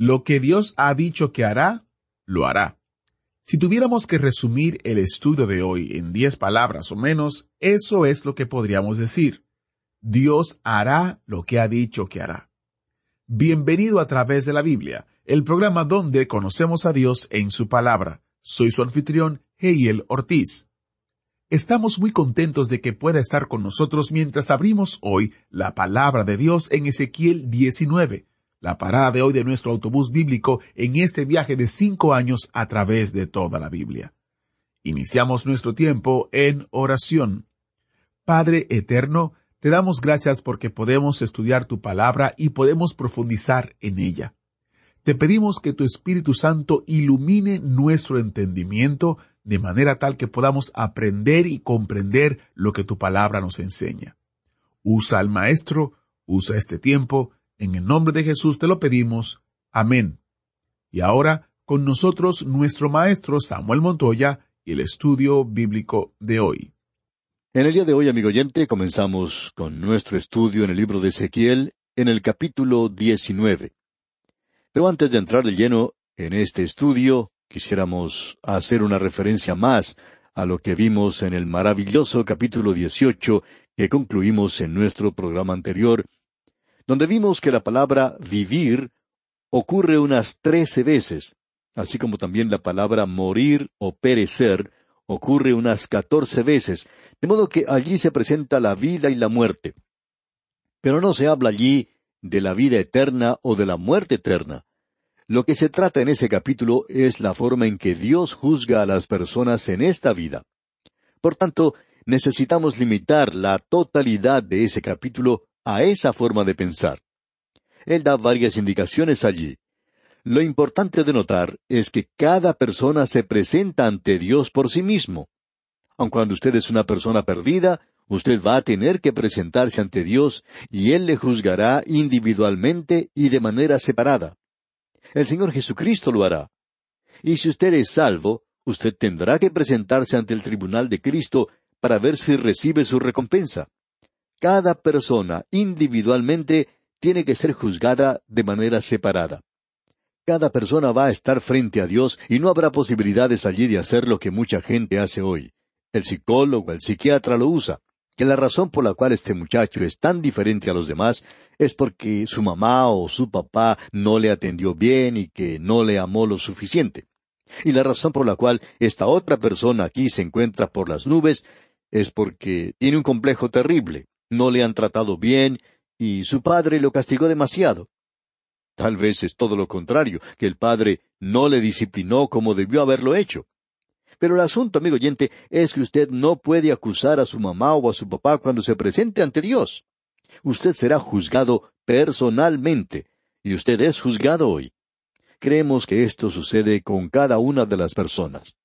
Lo que Dios ha dicho que hará, lo hará. Si tuviéramos que resumir el estudio de hoy en diez palabras o menos, eso es lo que podríamos decir. Dios hará lo que ha dicho que hará. Bienvenido a través de la Biblia, el programa donde conocemos a Dios en su palabra. Soy su anfitrión, Heiel Ortiz. Estamos muy contentos de que pueda estar con nosotros mientras abrimos hoy la palabra de Dios en Ezequiel 19, la parada de hoy de nuestro autobús bíblico en este viaje de cinco años a través de toda la Biblia. Iniciamos nuestro tiempo en oración. Padre eterno, te damos gracias porque podemos estudiar tu palabra y podemos profundizar en ella. Te pedimos que tu Espíritu Santo ilumine nuestro entendimiento de manera tal que podamos aprender y comprender lo que tu palabra nos enseña. Usa al Maestro, usa este tiempo, en el nombre de Jesús te lo pedimos. Amén. Y ahora, con nosotros nuestro Maestro Samuel Montoya y el estudio bíblico de hoy. En el día de hoy, amigo oyente, comenzamos con nuestro estudio en el libro de Ezequiel, en el capítulo 19. Pero antes de entrar de lleno en este estudio, quisiéramos hacer una referencia más a lo que vimos en el maravilloso capítulo 18 que concluimos en nuestro programa anterior, donde vimos que la palabra vivir ocurre unas trece veces, así como también la palabra morir o perecer ocurre unas catorce veces, de modo que allí se presenta la vida y la muerte. Pero no se habla allí de la vida eterna o de la muerte eterna. Lo que se trata en ese capítulo es la forma en que Dios juzga a las personas en esta vida. Por tanto, necesitamos limitar la totalidad de ese capítulo a esa forma de pensar. Él da varias indicaciones allí. Lo importante de notar es que cada persona se presenta ante Dios por sí mismo. Aun cuando usted es una persona perdida, usted va a tener que presentarse ante Dios y Él le juzgará individualmente y de manera separada. El Señor Jesucristo lo hará. Y si usted es salvo, usted tendrá que presentarse ante el tribunal de Cristo para ver si recibe su recompensa. Cada persona individualmente tiene que ser juzgada de manera separada. Cada persona va a estar frente a Dios y no habrá posibilidades allí de hacer lo que mucha gente hace hoy. El psicólogo, el psiquiatra lo usa, que la razón por la cual este muchacho es tan diferente a los demás es porque su mamá o su papá no le atendió bien y que no le amó lo suficiente. Y la razón por la cual esta otra persona aquí se encuentra por las nubes es porque tiene un complejo terrible, no le han tratado bien y su padre lo castigó demasiado. Tal vez es todo lo contrario, que el padre no le disciplinó como debió haberlo hecho. Pero el asunto, amigo oyente, es que usted no puede acusar a su mamá o a su papá cuando se presente ante Dios. Usted será juzgado personalmente, y usted es juzgado hoy. Creemos que esto sucede con cada una de las personas.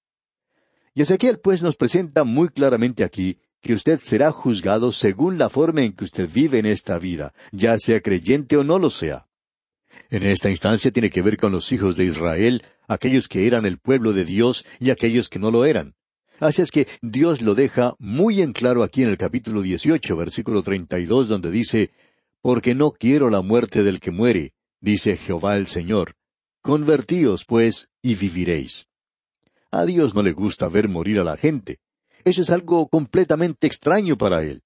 Y Ezequiel pues nos presenta muy claramente aquí que usted será juzgado según la forma en que usted vive en esta vida, ya sea creyente o no lo sea. En esta instancia tiene que ver con los hijos de Israel, aquellos que eran el pueblo de Dios y aquellos que no lo eran. Así es que Dios lo deja muy en claro aquí en el capítulo 18, versículo 32, donde dice, Porque no quiero la muerte del que muere, dice Jehová el Señor. Convertíos, pues, y viviréis. A Dios no le gusta ver morir a la gente. Eso es algo completamente extraño para él.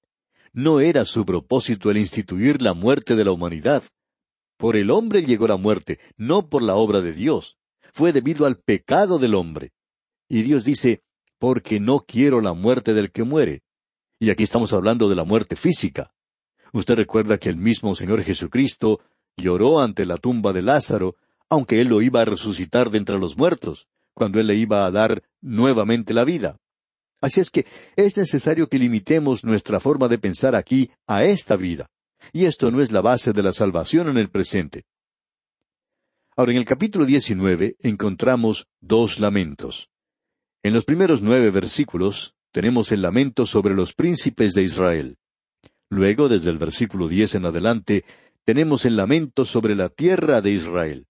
No era su propósito el instituir la muerte de la humanidad. Por el hombre llegó la muerte, no por la obra de Dios. Fue debido al pecado del hombre. Y Dios dice, porque no quiero la muerte del que muere. Y aquí estamos hablando de la muerte física. Usted recuerda que el mismo Señor Jesucristo lloró ante la tumba de Lázaro, aunque él lo iba a resucitar de entre los muertos, cuando él le iba a dar nuevamente la vida. Así es que es necesario que limitemos nuestra forma de pensar aquí a esta vida. Y esto no es la base de la salvación en el presente. Ahora, en el capítulo 19 encontramos dos lamentos. En los primeros nueve versículos tenemos el lamento sobre los príncipes de Israel. Luego, desde el versículo diez en adelante, tenemos el lamento sobre la tierra de Israel.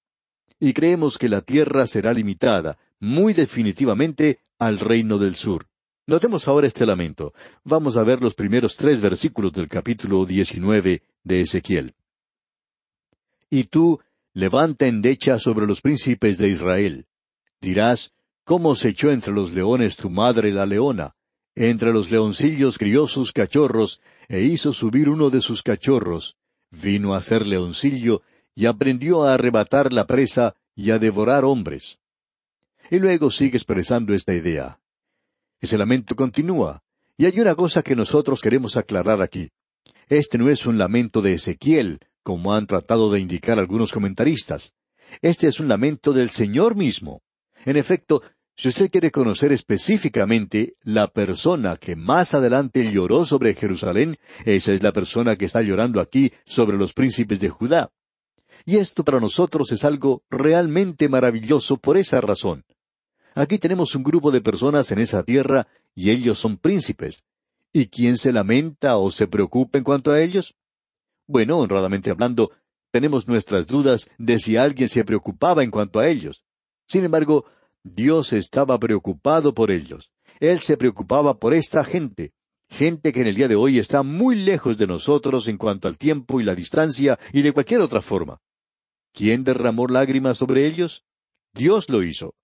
Y creemos que la tierra será limitada, muy definitivamente, al reino del sur. Notemos ahora este lamento. Vamos a ver los primeros tres versículos del capítulo diecinueve de Ezequiel. Y tú, levanta endecha sobre los príncipes de Israel. Dirás, ¿cómo se echó entre los leones tu madre la leona? Entre los leoncillos crió sus cachorros, e hizo subir uno de sus cachorros. Vino a ser leoncillo, y aprendió a arrebatar la presa y a devorar hombres. Y luego sigue expresando esta idea. Ese lamento continúa. Y hay una cosa que nosotros queremos aclarar aquí. Este no es un lamento de Ezequiel, como han tratado de indicar algunos comentaristas. Este es un lamento del Señor mismo. En efecto, si usted quiere conocer específicamente la persona que más adelante lloró sobre Jerusalén, esa es la persona que está llorando aquí sobre los príncipes de Judá. Y esto para nosotros es algo realmente maravilloso por esa razón. Aquí tenemos un grupo de personas en esa tierra y ellos son príncipes. ¿Y quién se lamenta o se preocupa en cuanto a ellos? Bueno, honradamente hablando, tenemos nuestras dudas de si alguien se preocupaba en cuanto a ellos. Sin embargo, Dios estaba preocupado por ellos. Él se preocupaba por esta gente, gente que en el día de hoy está muy lejos de nosotros en cuanto al tiempo y la distancia y de cualquier otra forma. ¿Quién derramó lágrimas sobre ellos? Dios lo hizo.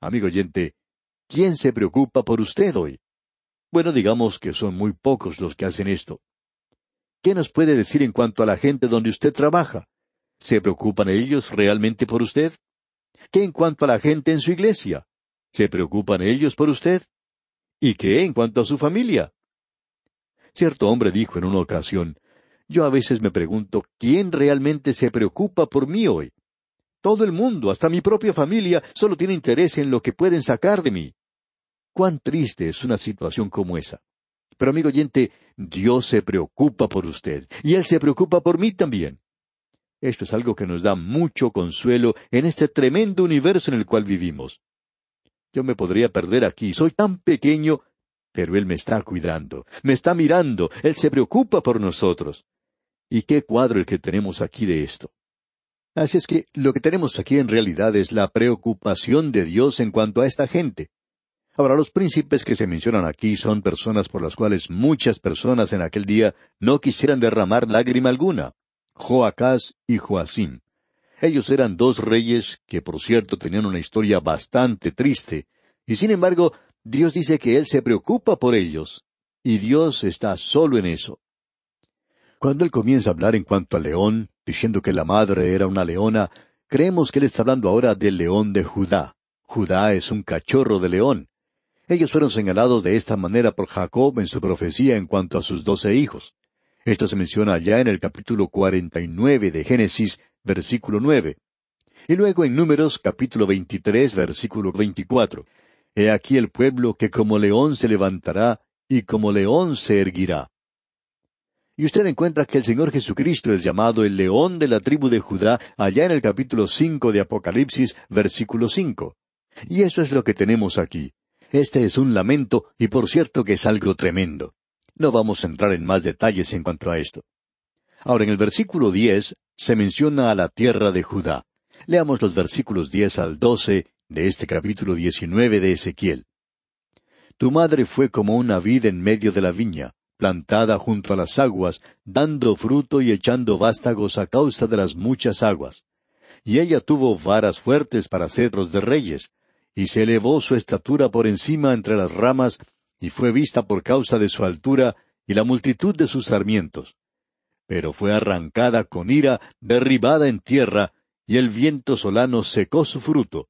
Amigo oyente, ¿quién se preocupa por usted hoy? Bueno, digamos que son muy pocos los que hacen esto. ¿Qué nos puede decir en cuanto a la gente donde usted trabaja? ¿Se preocupan ellos realmente por usted? ¿Qué en cuanto a la gente en su iglesia? ¿Se preocupan ellos por usted? ¿Y qué en cuanto a su familia? Cierto hombre dijo en una ocasión, yo a veces me pregunto, ¿quién realmente se preocupa por mí hoy? Todo el mundo, hasta mi propia familia, solo tiene interés en lo que pueden sacar de mí. Cuán triste es una situación como esa. Pero amigo oyente, Dios se preocupa por usted, y Él se preocupa por mí también. Esto es algo que nos da mucho consuelo en este tremendo universo en el cual vivimos. Yo me podría perder aquí, soy tan pequeño, pero Él me está cuidando, me está mirando, Él se preocupa por nosotros. ¿Y qué cuadro el que tenemos aquí de esto? Así es que lo que tenemos aquí en realidad es la preocupación de Dios en cuanto a esta gente. Ahora, los príncipes que se mencionan aquí son personas por las cuales muchas personas en aquel día no quisieran derramar lágrima alguna. Joacás y Joacim. Ellos eran dos reyes que, por cierto, tenían una historia bastante triste, y sin embargo, Dios dice que Él se preocupa por ellos, y Dios está solo en eso. Cuando él comienza a hablar en cuanto al león, diciendo que la madre era una leona, creemos que él está hablando ahora del león de Judá. Judá es un cachorro de león. Ellos fueron señalados de esta manera por Jacob en su profecía en cuanto a sus doce hijos. Esto se menciona allá en el capítulo cuarenta y nueve de Génesis, versículo nueve. Y luego en Números, capítulo veintitrés, versículo veinticuatro. He aquí el pueblo que como león se levantará y como león se erguirá. Y usted encuentra que el Señor Jesucristo es llamado el león de la tribu de Judá allá en el capítulo cinco de Apocalipsis, versículo cinco. Y eso es lo que tenemos aquí. Este es un lamento, y por cierto que es algo tremendo. No vamos a entrar en más detalles en cuanto a esto. Ahora, en el versículo diez se menciona a la tierra de Judá. Leamos los versículos diez al doce de este capítulo diecinueve de Ezequiel. Tu madre fue como una vid en medio de la viña, plantada junto a las aguas, dando fruto y echando vástagos a causa de las muchas aguas. Y ella tuvo varas fuertes para cedros de reyes, y se elevó su estatura por encima entre las ramas, y fue vista por causa de su altura y la multitud de sus sarmientos. Pero fue arrancada con ira, derribada en tierra, y el viento solano secó su fruto.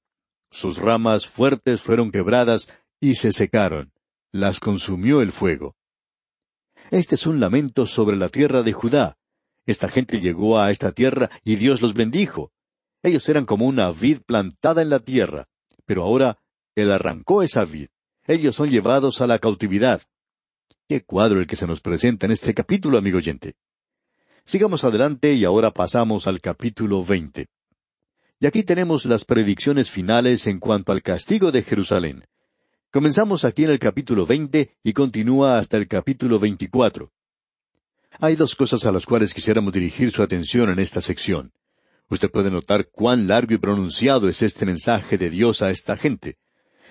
Sus ramas fuertes fueron quebradas y se secaron. Las consumió el fuego. Este es un lamento sobre la tierra de Judá. Esta gente llegó a esta tierra y Dios los bendijo. Ellos eran como una vid plantada en la tierra, pero ahora Él arrancó esa vid. Ellos son llevados a la cautividad. Qué cuadro el que se nos presenta en este capítulo, amigo oyente. Sigamos adelante y ahora pasamos al capítulo veinte. Y aquí tenemos las predicciones finales en cuanto al castigo de Jerusalén. Comenzamos aquí en el capítulo veinte y continúa hasta el capítulo veinticuatro. Hay dos cosas a las cuales quisiéramos dirigir su atención en esta sección. Usted puede notar cuán largo y pronunciado es este mensaje de Dios a esta gente.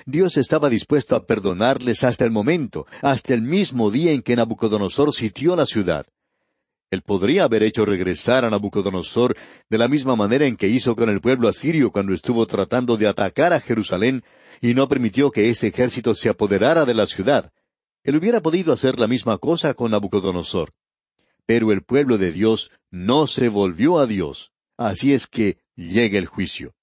Dios estaba dispuesto a perdonarles hasta el momento, hasta el mismo día en que Nabucodonosor sitió la ciudad. Él podría haber hecho regresar a Nabucodonosor de la misma manera en que hizo con el pueblo asirio cuando estuvo tratando de atacar a Jerusalén y no permitió que ese ejército se apoderara de la ciudad. Él hubiera podido hacer la misma cosa con Nabucodonosor. Pero el pueblo de Dios no se volvió a Dios. Así es que llega el juicio.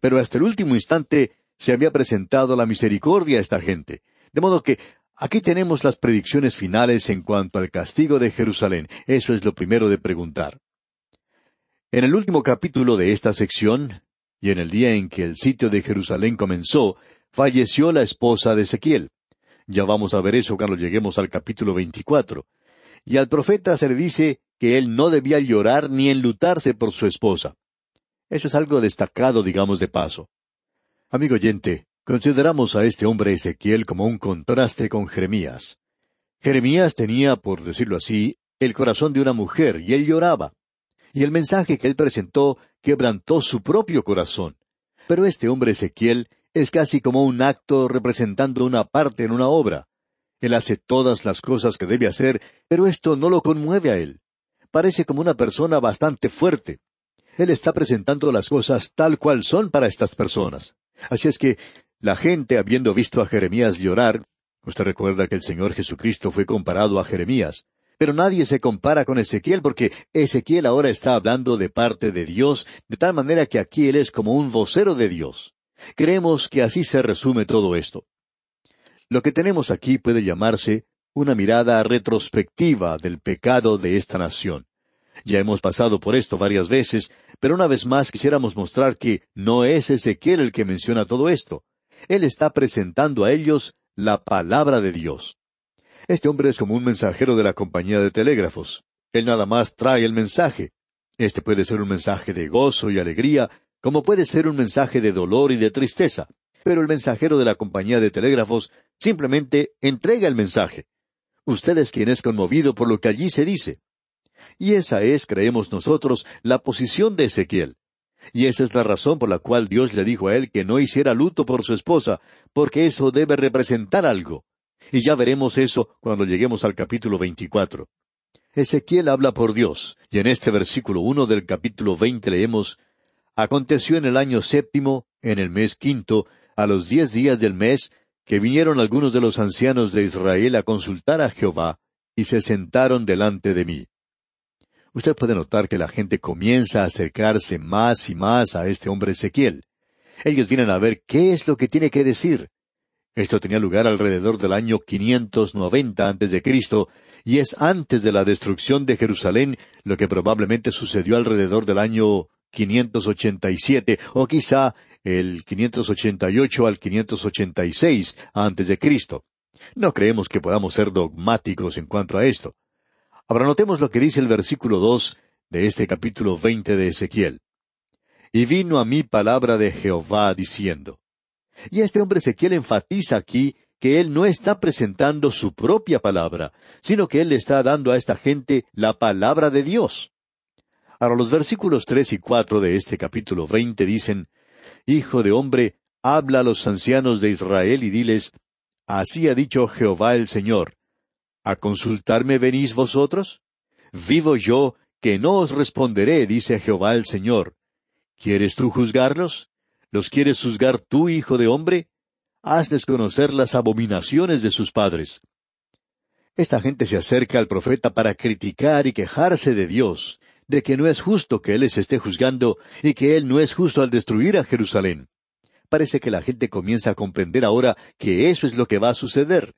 Pero hasta el último instante se había presentado la misericordia a esta gente. De modo que aquí tenemos las predicciones finales en cuanto al castigo de Jerusalén. Eso es lo primero de preguntar. En el último capítulo de esta sección, y en el día en que el sitio de Jerusalén comenzó, falleció la esposa de Ezequiel. Ya vamos a ver eso cuando lleguemos al capítulo veinticuatro. Y al profeta se le dice que él no debía llorar ni enlutarse por su esposa. Eso es algo destacado, digamos de paso. Amigo oyente, consideramos a este hombre Ezequiel como un contraste con Jeremías. Jeremías tenía, por decirlo así, el corazón de una mujer, y él lloraba. Y el mensaje que él presentó quebrantó su propio corazón. Pero este hombre Ezequiel es casi como un acto representando una parte en una obra. Él hace todas las cosas que debe hacer, pero esto no lo conmueve a él parece como una persona bastante fuerte. Él está presentando las cosas tal cual son para estas personas. Así es que la gente, habiendo visto a Jeremías llorar, usted recuerda que el Señor Jesucristo fue comparado a Jeremías, pero nadie se compara con Ezequiel porque Ezequiel ahora está hablando de parte de Dios, de tal manera que aquí él es como un vocero de Dios. Creemos que así se resume todo esto. Lo que tenemos aquí puede llamarse una mirada retrospectiva del pecado de esta nación. Ya hemos pasado por esto varias veces, pero una vez más quisiéramos mostrar que no es Ezequiel el que menciona todo esto. Él está presentando a ellos la palabra de Dios. Este hombre es como un mensajero de la compañía de telégrafos. Él nada más trae el mensaje. Este puede ser un mensaje de gozo y alegría, como puede ser un mensaje de dolor y de tristeza. Pero el mensajero de la compañía de telégrafos simplemente entrega el mensaje. Usted es quien es conmovido por lo que allí se dice. Y esa es, creemos nosotros, la posición de Ezequiel. Y esa es la razón por la cual Dios le dijo a él que no hiciera luto por su esposa, porque eso debe representar algo. Y ya veremos eso cuando lleguemos al capítulo veinticuatro. Ezequiel habla por Dios, y en este versículo uno del capítulo veinte leemos Aconteció en el año séptimo, en el mes quinto, a los diez días del mes, que vinieron algunos de los ancianos de Israel a consultar a Jehová, y se sentaron delante de mí. Usted puede notar que la gente comienza a acercarse más y más a este hombre Ezequiel. Ellos vienen a ver qué es lo que tiene que decir. Esto tenía lugar alrededor del año 590 antes de Cristo, y es antes de la destrucción de Jerusalén, lo que probablemente sucedió alrededor del año 587, o quizá el 588 al 586 antes de Cristo. No creemos que podamos ser dogmáticos en cuanto a esto. Ahora notemos lo que dice el versículo dos de este capítulo veinte de Ezequiel. Y vino a mí palabra de Jehová diciendo. Y este hombre Ezequiel enfatiza aquí que él no está presentando su propia palabra, sino que él le está dando a esta gente la palabra de Dios. Ahora los versículos tres y cuatro de este capítulo veinte dicen, Hijo de hombre, habla a los ancianos de Israel y diles, Así ha dicho Jehová el Señor, ¿A consultarme venís vosotros? Vivo yo, que no os responderé, dice Jehová el Señor. ¿Quieres tú juzgarlos? ¿Los quieres juzgar tú, hijo de hombre? Hazles conocer las abominaciones de sus padres. Esta gente se acerca al profeta para criticar y quejarse de Dios, de que no es justo que Él les esté juzgando y que Él no es justo al destruir a Jerusalén. Parece que la gente comienza a comprender ahora que eso es lo que va a suceder.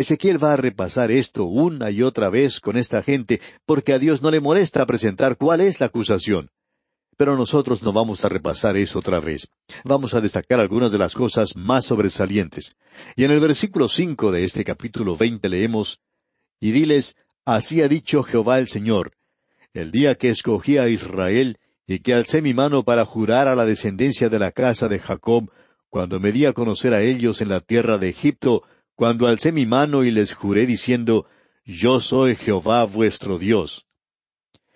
Ezequiel va a repasar esto una y otra vez con esta gente porque a Dios no le molesta presentar cuál es la acusación. Pero nosotros no vamos a repasar eso otra vez. Vamos a destacar algunas de las cosas más sobresalientes. Y en el versículo cinco de este capítulo veinte leemos Y diles, Así ha dicho Jehová el Señor, el día que escogí a Israel y que alcé mi mano para jurar a la descendencia de la casa de Jacob, cuando me di a conocer a ellos en la tierra de Egipto, cuando alcé mi mano y les juré diciendo, Yo soy Jehová vuestro Dios.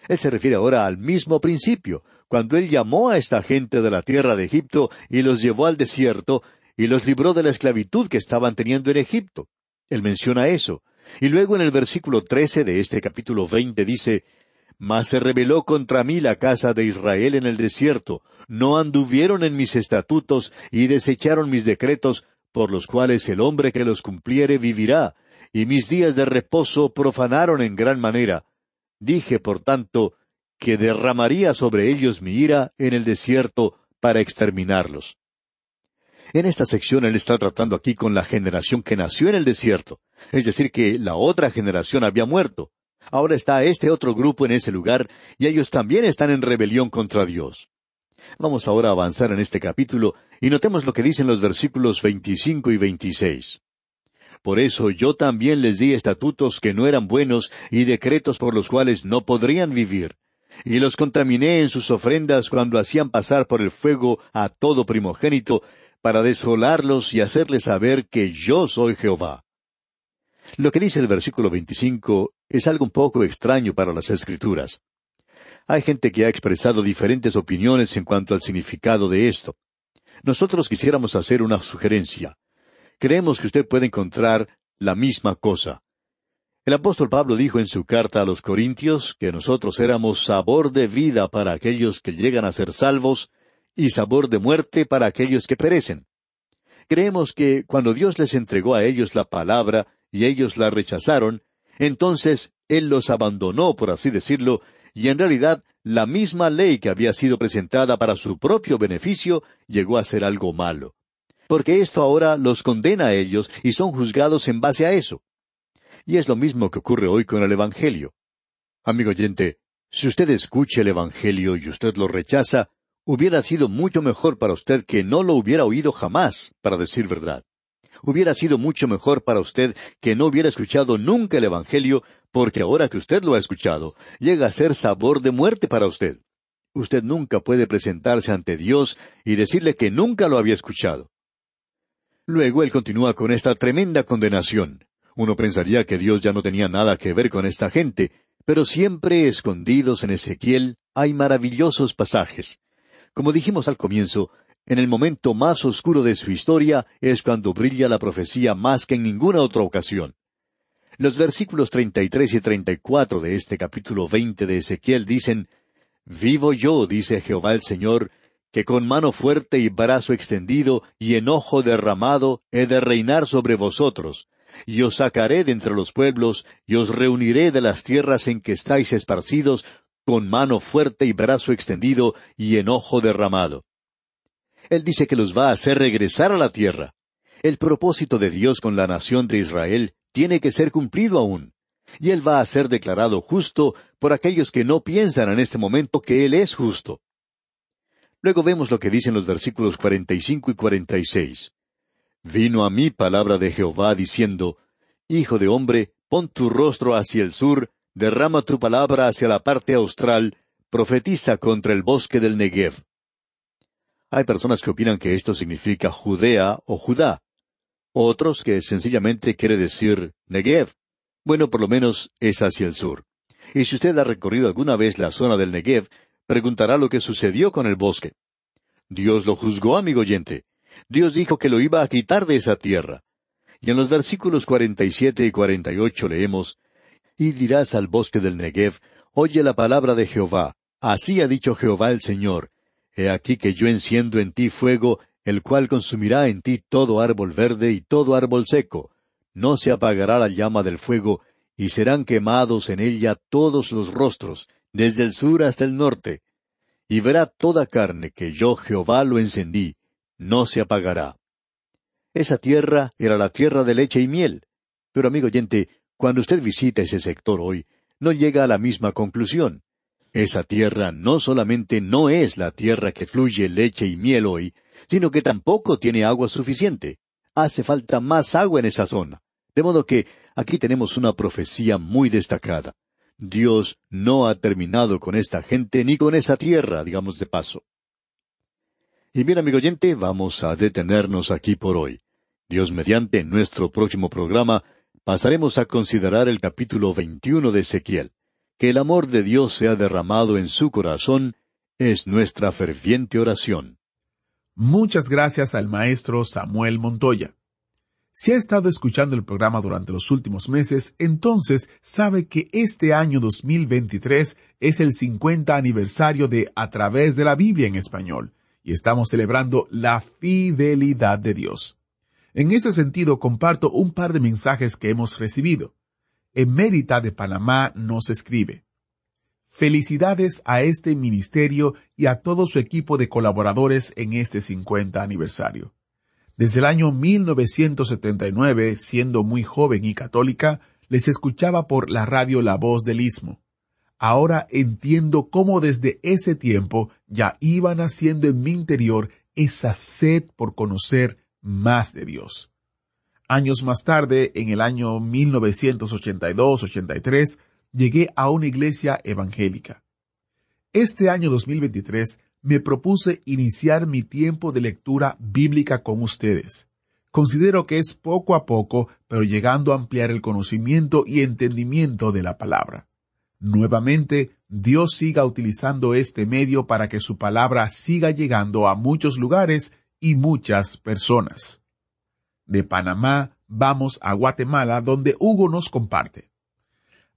Él se refiere ahora al mismo principio, cuando él llamó a esta gente de la tierra de Egipto y los llevó al desierto y los libró de la esclavitud que estaban teniendo en Egipto. Él menciona eso. Y luego en el versículo trece de este capítulo veinte dice, Mas se rebeló contra mí la casa de Israel en el desierto, no anduvieron en mis estatutos y desecharon mis decretos, por los cuales el hombre que los cumpliere vivirá, y mis días de reposo profanaron en gran manera. Dije, por tanto, que derramaría sobre ellos mi ira en el desierto para exterminarlos. En esta sección él está tratando aquí con la generación que nació en el desierto, es decir, que la otra generación había muerto. Ahora está este otro grupo en ese lugar y ellos también están en rebelión contra Dios. Vamos ahora a avanzar en este capítulo y notemos lo que dicen los versículos 25 y 26. Por eso yo también les di estatutos que no eran buenos y decretos por los cuales no podrían vivir. Y los contaminé en sus ofrendas cuando hacían pasar por el fuego a todo primogénito, para desolarlos y hacerles saber que yo soy Jehová. Lo que dice el versículo 25 es algo un poco extraño para las escrituras. Hay gente que ha expresado diferentes opiniones en cuanto al significado de esto. Nosotros quisiéramos hacer una sugerencia. Creemos que usted puede encontrar la misma cosa. El apóstol Pablo dijo en su carta a los Corintios que nosotros éramos sabor de vida para aquellos que llegan a ser salvos y sabor de muerte para aquellos que perecen. Creemos que cuando Dios les entregó a ellos la palabra y ellos la rechazaron, entonces Él los abandonó, por así decirlo, y en realidad la misma ley que había sido presentada para su propio beneficio llegó a ser algo malo. Porque esto ahora los condena a ellos y son juzgados en base a eso. Y es lo mismo que ocurre hoy con el Evangelio. Amigo oyente, si usted escucha el Evangelio y usted lo rechaza, hubiera sido mucho mejor para usted que no lo hubiera oído jamás, para decir verdad. Hubiera sido mucho mejor para usted que no hubiera escuchado nunca el Evangelio, porque ahora que usted lo ha escuchado, llega a ser sabor de muerte para usted. Usted nunca puede presentarse ante Dios y decirle que nunca lo había escuchado. Luego él continúa con esta tremenda condenación. Uno pensaría que Dios ya no tenía nada que ver con esta gente, pero siempre escondidos en Ezequiel hay maravillosos pasajes. Como dijimos al comienzo, en el momento más oscuro de su historia es cuando brilla la profecía más que en ninguna otra ocasión. Los versículos treinta y tres y treinta y cuatro de este capítulo veinte de Ezequiel dicen Vivo yo, dice Jehová el Señor, que con mano fuerte y brazo extendido y enojo derramado he de reinar sobre vosotros, y os sacaré de entre los pueblos, y os reuniré de las tierras en que estáis esparcidos con mano fuerte y brazo extendido y enojo derramado. Él dice que los va a hacer regresar a la tierra. El propósito de Dios con la nación de Israel tiene que ser cumplido aún. Y Él va a ser declarado justo por aquellos que no piensan en este momento que Él es justo. Luego vemos lo que dicen los versículos cuarenta y cinco y cuarenta y seis. Vino a mí palabra de Jehová diciendo, Hijo de hombre, pon tu rostro hacia el sur, derrama tu palabra hacia la parte austral, profetiza contra el bosque del Negev. Hay personas que opinan que esto significa Judea o Judá. Otros que sencillamente quiere decir Negev. Bueno, por lo menos es hacia el sur. Y si usted ha recorrido alguna vez la zona del Negev, preguntará lo que sucedió con el bosque. Dios lo juzgó, amigo oyente. Dios dijo que lo iba a quitar de esa tierra. Y en los versículos cuarenta y siete y cuarenta y ocho leemos y dirás al bosque del Negev, Oye la palabra de Jehová. Así ha dicho Jehová el Señor. He aquí que yo enciendo en ti fuego, el cual consumirá en ti todo árbol verde y todo árbol seco. No se apagará la llama del fuego, y serán quemados en ella todos los rostros, desde el sur hasta el norte. Y verá toda carne que yo Jehová lo encendí, no se apagará. Esa tierra era la tierra de leche y miel. Pero amigo oyente, cuando usted visita ese sector hoy, no llega a la misma conclusión. Esa tierra no solamente no es la tierra que fluye leche y miel hoy, sino que tampoco tiene agua suficiente. Hace falta más agua en esa zona. De modo que aquí tenemos una profecía muy destacada. Dios no ha terminado con esta gente ni con esa tierra, digamos de paso. Y bien, amigo oyente, vamos a detenernos aquí por hoy. Dios mediante, nuestro próximo programa, pasaremos a considerar el capítulo 21 de Ezequiel. Que el amor de Dios sea derramado en su corazón es nuestra ferviente oración. Muchas gracias al maestro Samuel Montoya. Si ha estado escuchando el programa durante los últimos meses, entonces sabe que este año 2023 es el 50 aniversario de A través de la Biblia en español, y estamos celebrando la fidelidad de Dios. En ese sentido, comparto un par de mensajes que hemos recibido. Emérita de Panamá nos escribe. Felicidades a este ministerio y a todo su equipo de colaboradores en este 50 aniversario. Desde el año 1979, siendo muy joven y católica, les escuchaba por la radio La Voz del Istmo. Ahora entiendo cómo desde ese tiempo ya iba naciendo en mi interior esa sed por conocer más de Dios. Años más tarde, en el año 1982-83, llegué a una iglesia evangélica. Este año 2023 me propuse iniciar mi tiempo de lectura bíblica con ustedes. Considero que es poco a poco, pero llegando a ampliar el conocimiento y entendimiento de la palabra. Nuevamente, Dios siga utilizando este medio para que su palabra siga llegando a muchos lugares y muchas personas. De Panamá vamos a Guatemala, donde Hugo nos comparte.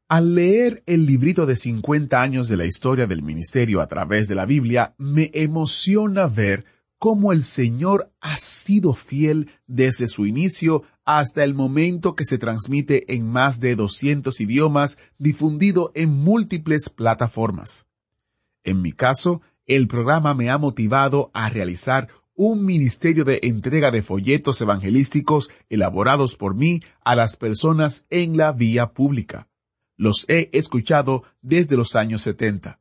Al leer el librito de 50 años de la historia del ministerio a través de la Biblia, me emociona ver cómo el Señor ha sido fiel desde su inicio hasta el momento que se transmite en más de 200 idiomas, difundido en múltiples plataformas. En mi caso, el programa me ha motivado a realizar un ministerio de entrega de folletos evangelísticos elaborados por mí a las personas en la vía pública. Los he escuchado desde los años 70.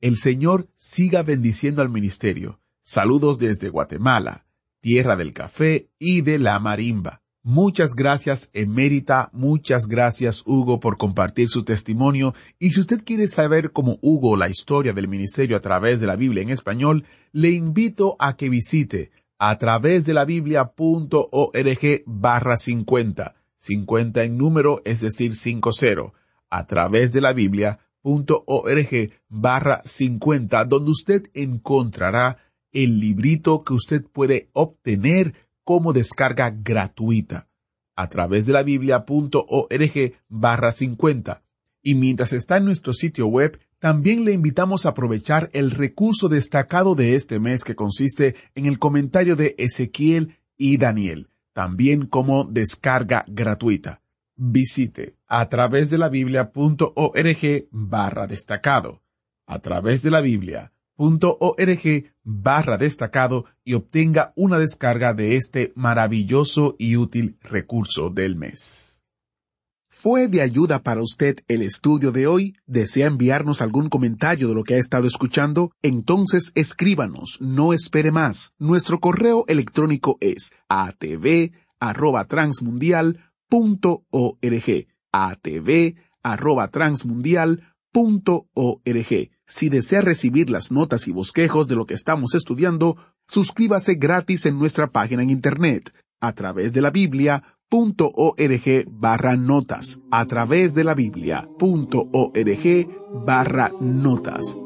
El Señor siga bendiciendo al ministerio. Saludos desde Guatemala, tierra del café y de la marimba. Muchas gracias, Emérita, muchas gracias, Hugo, por compartir su testimonio. Y si usted quiere saber cómo Hugo la historia del ministerio a través de la Biblia en español, le invito a que visite a través de la Biblia.org barra 50. 50 en número, es decir, 50 a través de la Biblia.org barra 50, donde usted encontrará el librito que usted puede obtener como descarga gratuita a través de la biblia.org barra 50. Y mientras está en nuestro sitio web, también le invitamos a aprovechar el recurso destacado de este mes que consiste en el comentario de Ezequiel y Daniel, también como descarga gratuita visite a través de la biblia.org barra destacado, a través de la biblia.org barra destacado y obtenga una descarga de este maravilloso y útil recurso del mes. ¿Fue de ayuda para usted el estudio de hoy? ¿Desea enviarnos algún comentario de lo que ha estado escuchando? Entonces escríbanos, no espere más. Nuestro correo electrónico es atv@transmundial transmundial.org. Si desea recibir las notas y bosquejos de lo que estamos estudiando, suscríbase gratis en nuestra página en Internet a través de la Biblia.org barra notas, a través de la Biblia.org barra notas.